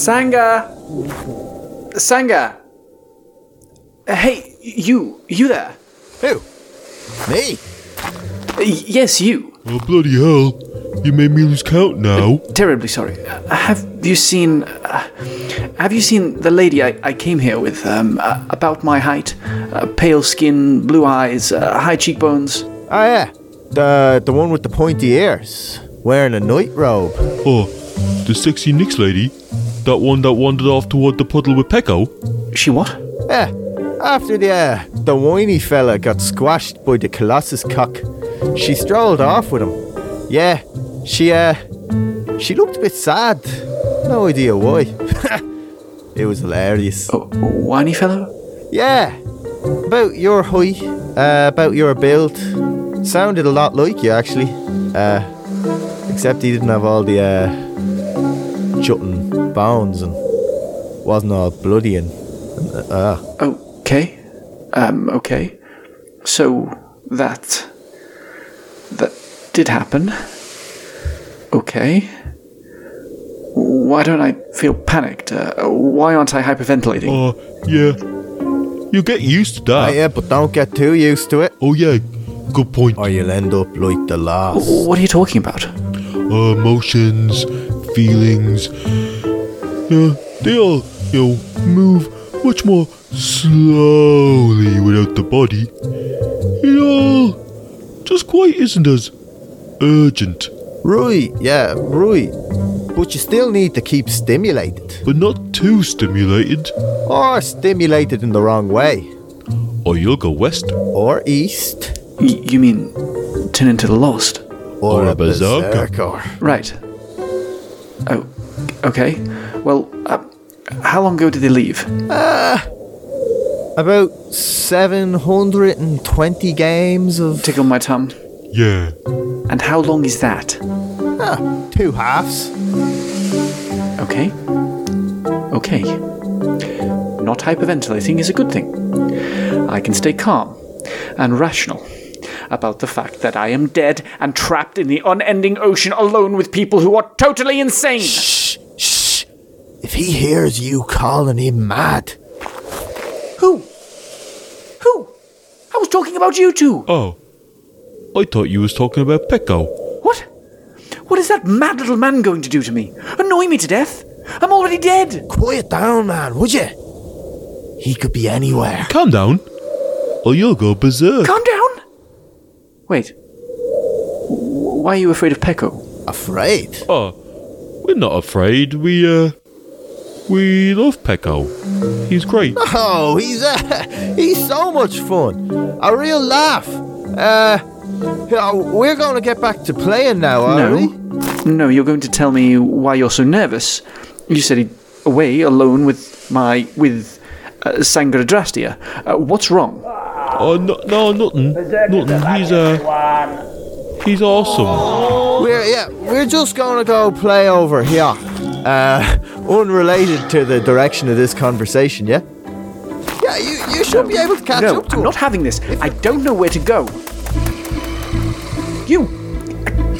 Sanga? Sanga? Uh, Hey, you, you there? Who? Me? Uh, yes, you. Oh, bloody hell. You made me lose count now. Terribly sorry. Uh, have you seen? Uh, have you seen the lady I, I came here with? Um, uh, about my height, uh, pale skin, blue eyes, uh, high cheekbones. Oh, yeah. The, the one with the pointy ears. Wearing a night robe. Oh, the sexy Nix lady? That one that wandered off toward the puddle with Pekko? She what? Yeah. After the, uh, the whiny fella got squashed by the Colossus cock, she strolled off with him. Yeah, she, uh, she looked a bit sad. No idea why. it was hilarious. Oh, whiny fella? Yeah, about your height, uh, about your build. Sounded a lot like you, actually. Uh, except he didn't have all the, uh, jutting bones and wasn't all bloody and, and uh, Okay. Um. Okay. So that that did happen. Okay. Why don't I feel panicked? Uh, why aren't I hyperventilating? Oh, yeah. You'll get used to that. yeah, but don't get too used to it, Oh, yeah. Good point. or you'll end up like the last. What are you talking about? Uh, emotions, feelings. Yeah, they all, you know, move much more slowly without the body. It all just quite isn't as urgent, Right, yeah, right. But you still need to keep stimulated. but not too stimulated, Or stimulated in the wrong way. or you'll go west. Or east. Y- you mean turn into the lost? Or, Or a berserker. berserker. Right. Oh. Okay. Well, uh, how long ago did they leave? About 720 games of Tickle my tum. Yeah. And how long is that? two halves. Okay. Okay. Not hyperventilating is a good thing. I can stay calm and rational about the fact that I am dead and trapped in the unending ocean alone with people who are totally insane. Shh, shh. If he hears you calling him mad, Who? Who? I was talking about you two. Oh. I thought you was talking about Pekko. What? What is that mad little man going to do to me? Annoy me to death? I'm already dead. quiet down, man, would you? He could be anywhere. Calm down, or you'll go berserk. Calm down. Wait. Why are you afraid of Pekko? Afraid? Oh, we're not afraid. We, uh, we love Pekko. He's great. Oh, he's uh, he's so much fun. A real laugh. Uh, we're going to get back to playing now, are No. we? No, you're going to tell me why you're so nervous. You said he'd away alone with my with uh, Sangradrastia. Uh, what's wrong? Oh no, no, nothing, nothing. He's uh, he's awesome. We're yeah, we're just going to go play over here. Uh, unrelated to the direction of this conversation, yeah. Yeah, you, you should be able to catch no, up to I'm him. not having this. I don't know where to go. You,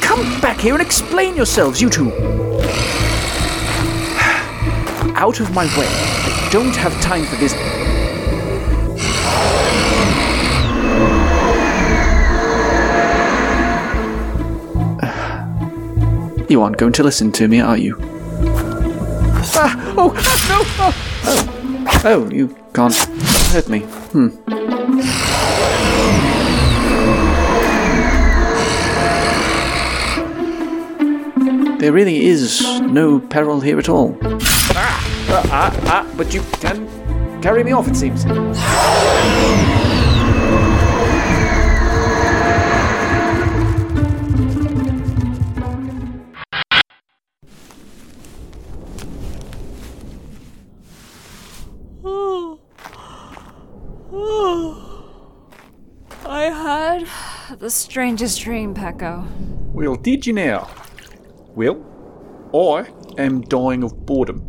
come back here and explain yourselves, you two. Out of my way. I don't have time for this. You aren't going to listen to me, are you? Ah! Oh! ah, no! Oh. oh, you can't hurt me. Hmm. There really is no peril here at all. Ah! Ah, ah, ah, but you can carry me off, it seems. The strangest dream, Pekko. Well, did you now? Well, I am dying of boredom.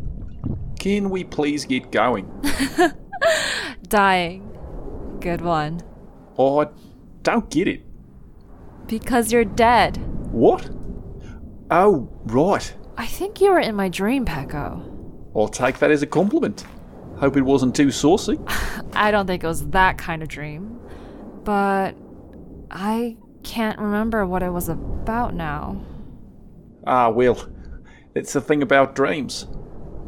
Can we please get going? Dying. Good one. I don't get it. Because you're dead. What? Oh, right. I think you were in my dream, Pekko. I'll take that as a compliment. Hope it wasn't too saucy. I don't think it was that kind of dream. But I can't remember what it was about now. Ah, well, it's the thing about dreams.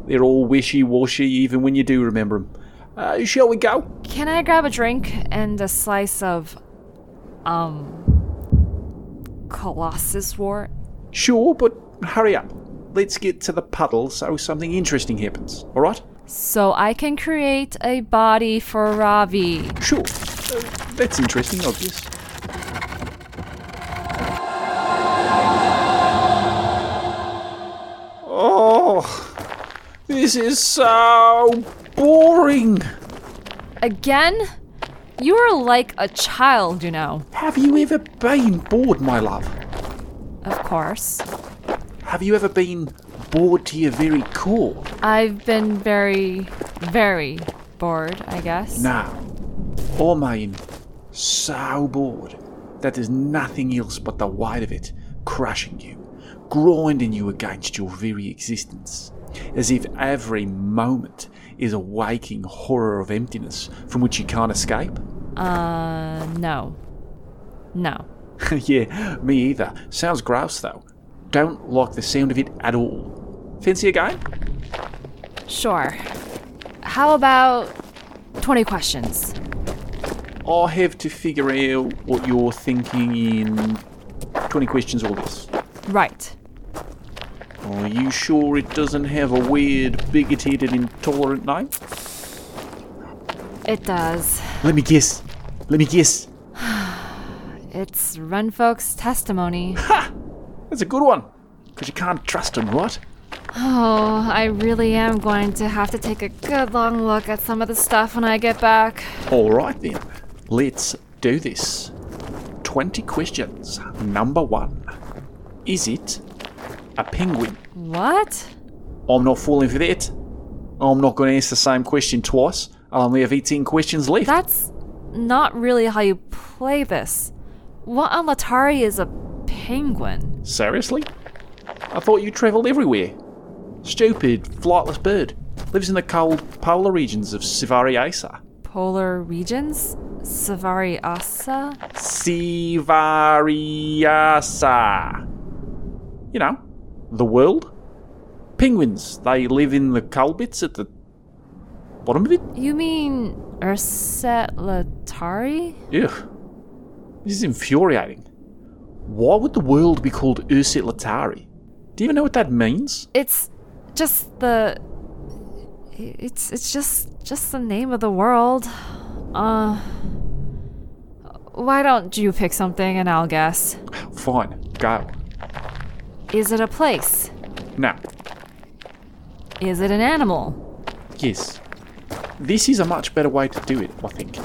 They're all wishy washy even when you do remember them. Uh, shall we go? Can I grab a drink and a slice of, um, Colossus wort? Sure, but hurry up. Let's get to the puddle so something interesting happens, alright? So I can create a body for Ravi. Sure. Uh, that's interesting, obvious. This is so boring. Again? You are like a child, you know. Have you ever been bored, my love? Of course. Have you ever been bored to your very core? I've been very, very bored, I guess. No. I mean, so bored that there's nothing else but the weight of it crushing you, grinding you against your very existence, as if every moment is a waking horror of emptiness from which you can't escape. Uh, no. No. yeah, me either. Sounds gross though. Don't like the sound of it at all. Fancy a game? Sure. How about 20 questions? I have to figure out what you're thinking in 20 questions or less. Right. Are you sure it doesn't have a weird, bigoted, and intolerant name? It does. Let me guess. Let me guess. It's Run Folks' testimony. That's a good one. Because you can't trust him, right? Oh, I really am going to have to take a good long look at some of the stuff when I get back. Alright then. Let's do this. 20 questions. Number one Is it a penguin? What? I'm not falling for that. I'm not going to ask the same question twice. I'll only have 18 questions left. That's not really how you play this. What on Latari is a penguin? Seriously? I thought you travelled everywhere. Stupid, flightless bird. Lives in the cold polar regions of Sivari Asa. Polar regions? Savari Asa? Sivari Asa. You know, the world. Penguins, they live in the cold bits at the bottom of it. You mean Urset Latari? Ugh. This is infuriating. Why would the world be called Urset Latari? Do you even know what that means? It's just the it's it's just just the name of the world. Uh why don't you pick something and I'll guess? Fine, go. Is it a place? Now, Is it an animal? yes. This is a much better way to do it, I think.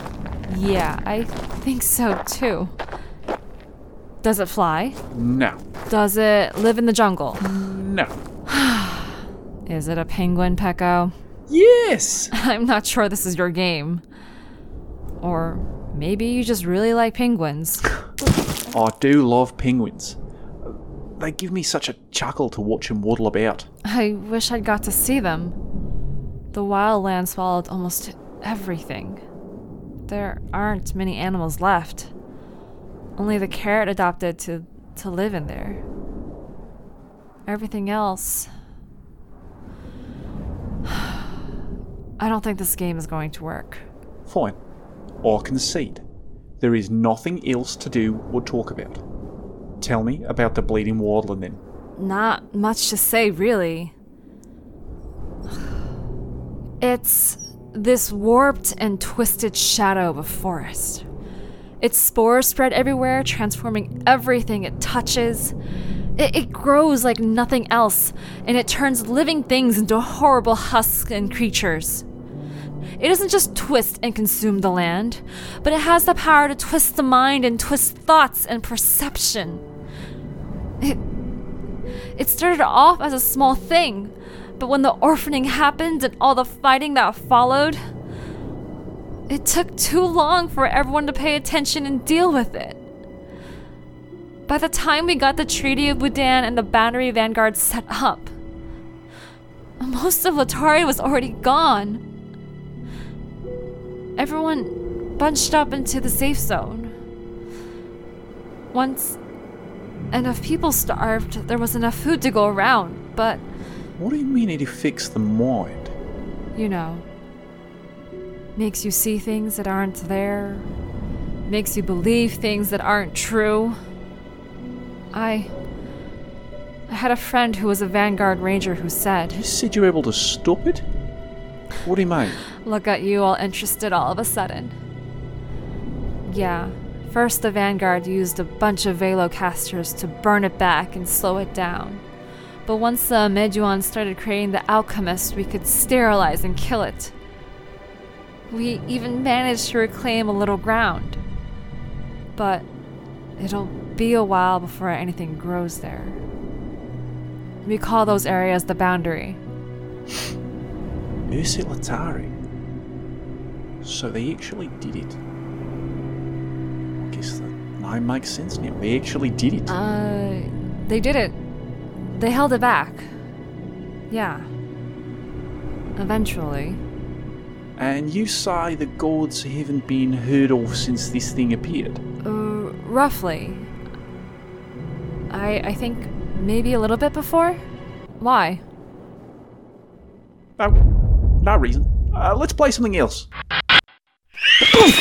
Yeah, I think so too. Does it fly? No. Does it live in the jungle? No. Is it a penguin, Pekko? Yes! I'm not sure this is your game. Or maybe you just really like penguins. I do love penguins. They give me such a chuckle to watch them waddle about. I wish I'd got to see them. The wildland swallowed almost everything. There aren't many animals left. Only the carrot adopted to, to live in there. Everything else. I don't think this game is going to work. Fine. I concede. There is nothing else to do or talk about. Tell me about the bleeding wildland then. Not much to say, really. It's this warped and twisted shadow of a forest. Its spores spread everywhere, transforming everything it touches. It, it grows like nothing else, and it turns living things into horrible husks and creatures. It doesn't just twist and consume the land, but it has the power to twist the mind and twist thoughts and perception. It it started off as a small thing, but when the orphaning happened and all the fighting that followed, it took too long for everyone to pay attention and deal with it. By the time we got the Treaty of Budan and the Boundary Vanguard set up, most of Latari was already gone. Everyone bunched up into the safe zone. Once enough people starved, there was enough food to go around, but What do you mean it affects the mind? you know, makes you see things that aren't there, makes you believe things that aren't true. I. I had a friend who was a Vanguard Ranger who said, You said you were able to stop it? What do you mean? Look at you all interested all of a sudden. Yeah, first the Vanguard used a bunch of Velocasters to burn it back and slow it down. But once uh, the Meduan started creating the Alchemist, we could sterilize and kill it. We even managed to reclaim a little ground. But it'll be a while before anything grows there. We call those areas the boundary. Ursit Latari. So they actually did it. I guess that makes sense now. They actually did it. Uh, they did it. They held it back. Yeah. Eventually. and you say the gods haven't been heard of since this thing appeared. Uh, roughly. I I think maybe a little bit before. Why? No, no reason. Uh, let's play something else.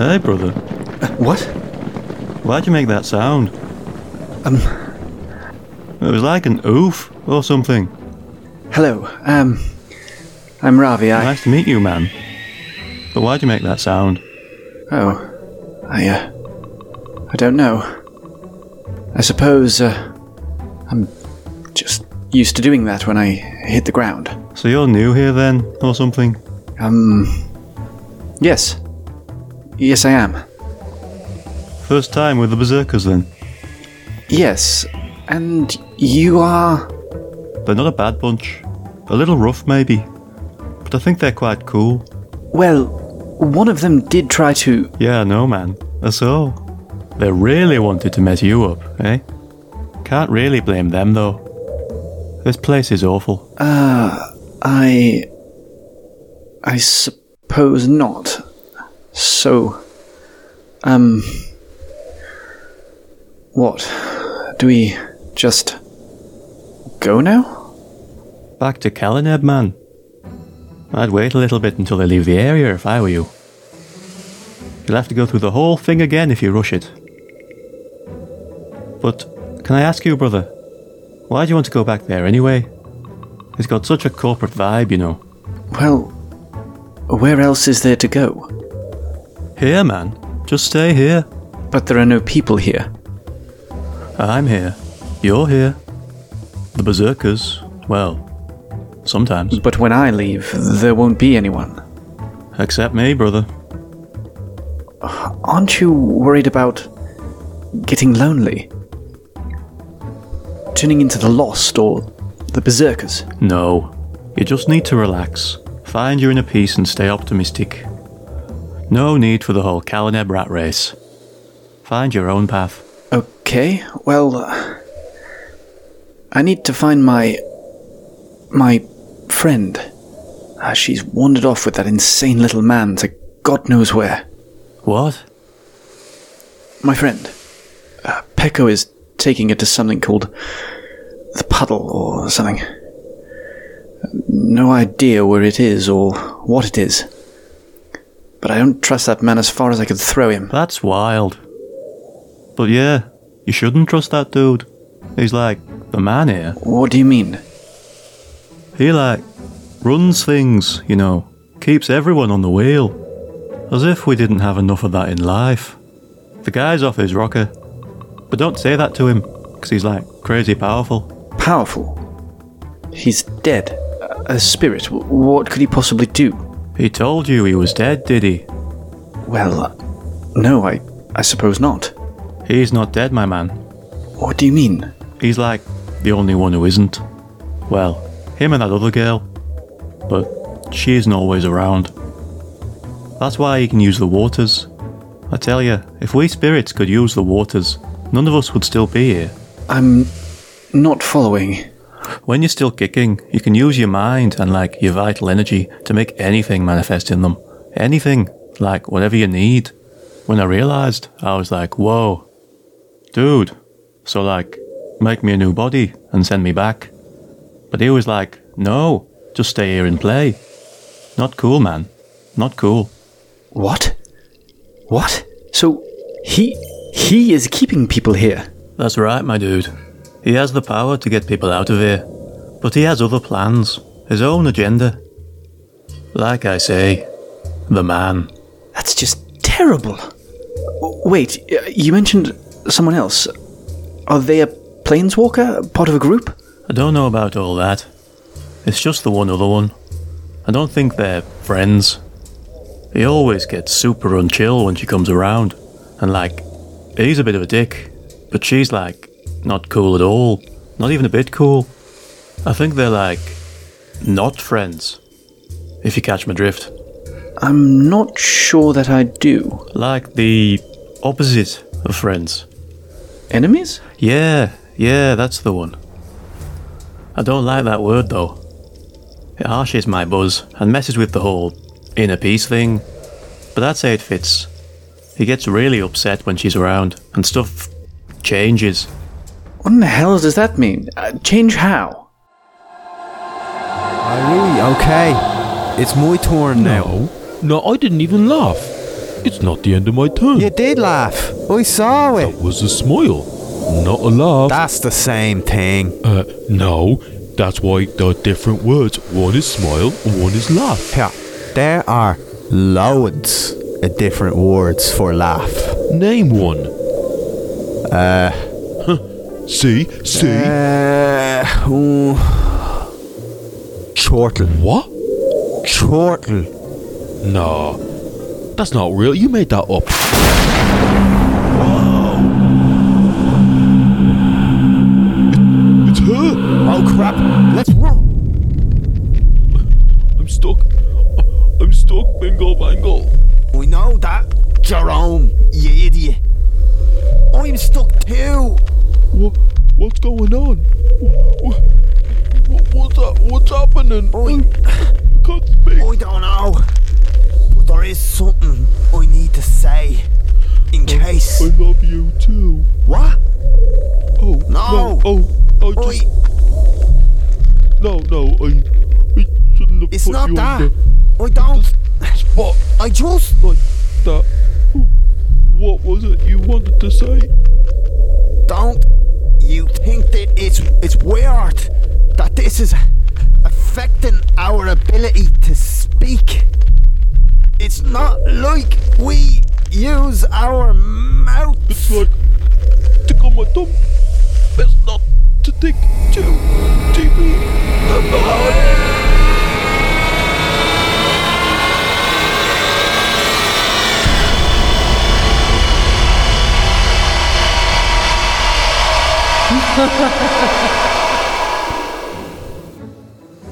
Hey, brother. What? Why'd you make that sound? Um, It was like an oof or something. hello. Um, I'm Ravi. I. Nice to meet you, man. But why'd you make that sound? Oh, I. Uh, I don't know. I suppose. Uh, I'm just used to doing that when I hit the ground. So you're new here then, or something? Um. Yes. Yes, I am. First time with the Berserkers then? Yes, and you are. They're not a bad bunch. A little rough, maybe. But I think they're quite cool. Well, one of them did try to. Yeah, no, man. That's all. They really wanted to mess you up, eh? Can't really blame them, though. This place is awful. Uh, I. I suppose not. So. Um. What? Do we just. go now? Back to Kalineb, man. I'd wait a little bit until they leave the area if I were you. You'll have to go through the whole thing again if you rush it. But can I ask you, brother, why do you want to go back there anyway? It's got such a corporate vibe, you know. Well, where else is there to go? Here, man. Just stay here. But there are no people here. I'm here. You're here. The Berserkers, well, sometimes. But when I leave, there won't be anyone. Except me, brother. Aren't you worried about getting lonely? Turning into the lost or the berserkers? No. You just need to relax. Find your inner peace and stay optimistic. No need for the whole Kalineb rat race. Find your own path. Okay, well, uh, I need to find my. my friend. Uh, she's wandered off with that insane little man to God knows where. What? My friend. Uh, Pekko is taking her to something called the Puddle or something. No idea where it is or what it is. But I don't trust that man as far as I could throw him. That's wild. But yeah, you shouldn't trust that dude. He's like the man here. What do you mean? He like runs things, you know, keeps everyone on the wheel. As if we didn't have enough of that in life. The guy's off his rocker. But don't say that to him, because he's like crazy powerful. Powerful. He's dead. A spirit. What could he possibly do? He told you he was dead, did he? Well, uh, no, I, I suppose not. He's not dead, my man. What do you mean? He's like the only one who isn't. Well, Him and that other girl. But she isn't always around. That's why he can use the waters. I tell you, if we spirits could use the waters, none of us would still be here. I'm not following. When you're still kicking, you can use your mind and like your vital energy to make anything manifest in them. Anything, like whatever you need. When I realized, I was like, whoa, dude. So like, make me a new body and send me back. But he was like, no, just stay here and play. Not cool, man. Not cool. What? What? So he he is keeping people here. That's right, my dude. He has the power to get people out of here. But he has other plans, his own agenda. Like I say, the man. That's just terrible. Wait, you mentioned someone else. Are they a planeswalker, part of a group? I don't know about all that. It's just the one other one. I don't think they're friends. He always gets super unchill when she comes around. And like, he's a bit of a dick. But she's like, not cool at all. Not even a bit cool. I think they're like, not friends. If you catch my drift. I'm not sure that I do. Like the opposite of friends. Enemies? Yeah, yeah, that's the one. I don't like that word though. It harshes my buzz and messes with the whole inner peace thing. But that's how it fits. He gets really upset when she's around and stuff changes. What in the hell does that mean? Uh, change how? Really? Okay. It's my turn now. No, no, I didn't even laugh. It's not the end of my turn. You did laugh. I saw it. That was a smile, not a laugh. That's the same thing. Uh, no, that's why there are different words. One is smile one is laugh. Yeah, there are loads of different words for laugh. Name one. Uh. Huh. See, see. Uh, ooh. Chortle. what? Chortle. No, that's not real. You made that up. It- it's her. Oh crap! Let's run. I'm stuck. I'm stuck. Bingo, bango. We know that, Jerome. You idiot. I'm stuck too. What? What's going on? What, what's that? What's happening? I can't speak. I don't know. But there is something I need to say. In oh, case. I love you too. What? Oh No. no! Oh, I just no, no. I, I shouldn't have It's put not you that. I don't. What? I just. like that. What was it you wanted to say? Don't you think that it's it's weird that this is affecting our ability to speak? It's not like we use our mouths. It's like tickle my thumb. Best not to think too deeply it.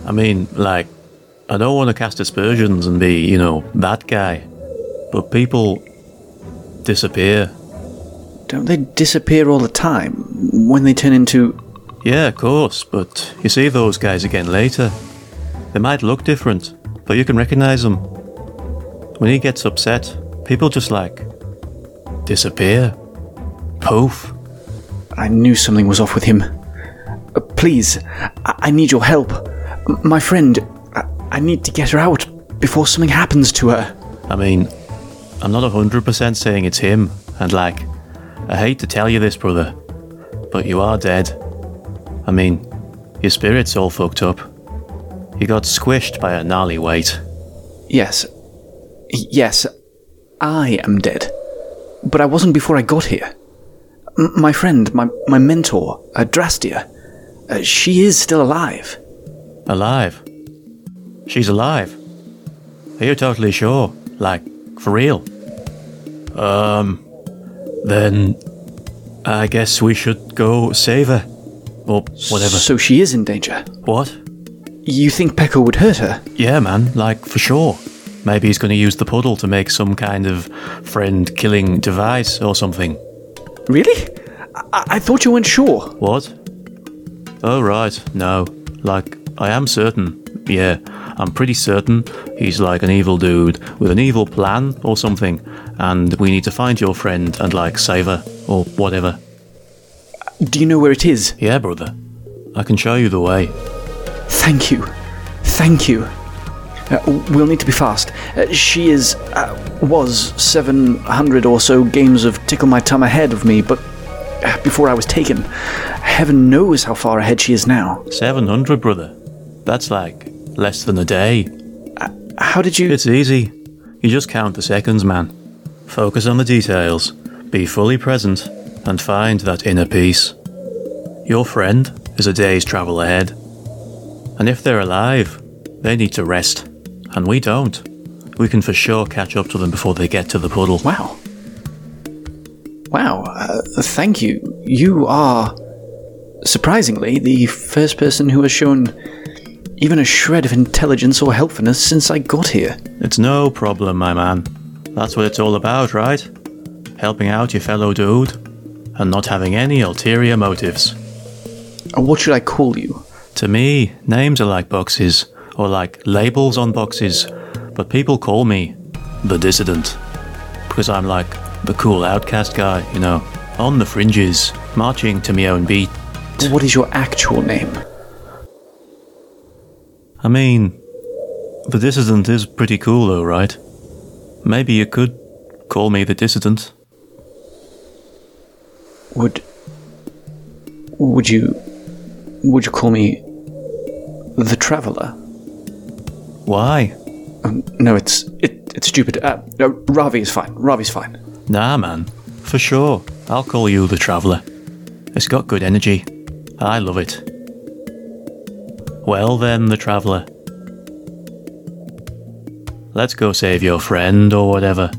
I mean, like, I don't want to cast aspersions and be, you know, that guy. But people disappear. Don't they disappear all the time when they turn into. Yeah, of course, but you see those guys again later. They might look different, but you can recognize them. When he gets upset, people just like disappear. Poof. I knew something was off with him. Uh, please, I-, I need your help. M- my friend, I-, I need to get her out before something happens to her. I mean, I'm not 100% saying it's him, and like, I hate to tell you this, brother, but you are dead. I mean, your spirit's all fucked up. You got squished by a gnarly weight. Yes. Yes, I am dead. But I wasn't before I got here. M- my friend, my, my mentor, uh, Drastia, uh, she is still alive. Alive. She's alive. Are you totally sure? Like, for real? Um, then I guess we should go save her. Or whatever. So she is in danger. what? You think Pekko would hurt her? Yeah, man, like for sure. Maybe he's going to use the puddle to make some kind of friend killing device or something. Really? I, I thought you weren't sure. What? Oh, right, no. Like, I am certain. Yeah, I'm pretty certain he's like an evil dude with an evil plan or something, and we need to find your friend and like save her or whatever. Do you know where it is? Yeah, brother. I can show you the way. Thank you. Thank you. Uh, we'll need to be fast. Uh, she is, uh, was 700 or so games of Tickle My Tum ahead of me, but uh, before I was taken. Heaven knows how far ahead she is now. 700, brother. That's like less than a day. How did you. It's easy. You just count the seconds, man. Focus on the details, be fully present, and find that inner peace. Your friend is a day's travel ahead. And if they're alive, they need to rest. And we don't. We can for sure catch up to them before they get to the puddle. Wow. Wow, uh, thank you. You are, surprisingly, the first person who has shown even a shred of intelligence or helpfulness since I got here. It's no problem, my man. That's what it's all about, right? Helping out your fellow dude and not having any ulterior motives. Uh, What should I call you? To me, names are like boxes, or like labels on boxes, but people call me the dissident. Because I'm like the cool outcast guy, you know, on the fringes, marching to my own beat. What is your actual name? I mean, the dissident is pretty cool though, right? Maybe you could call me the dissident. Would. Would you. Would you call me. The Traveller? Why? Um, no, it's. It, it's stupid. Uh, uh, Ravi is fine. Ravi's fine. Nah, man. For sure. I'll call you the Traveller. It's got good energy. I love it. Well, then, the Traveller. Let's go save your friend or whatever.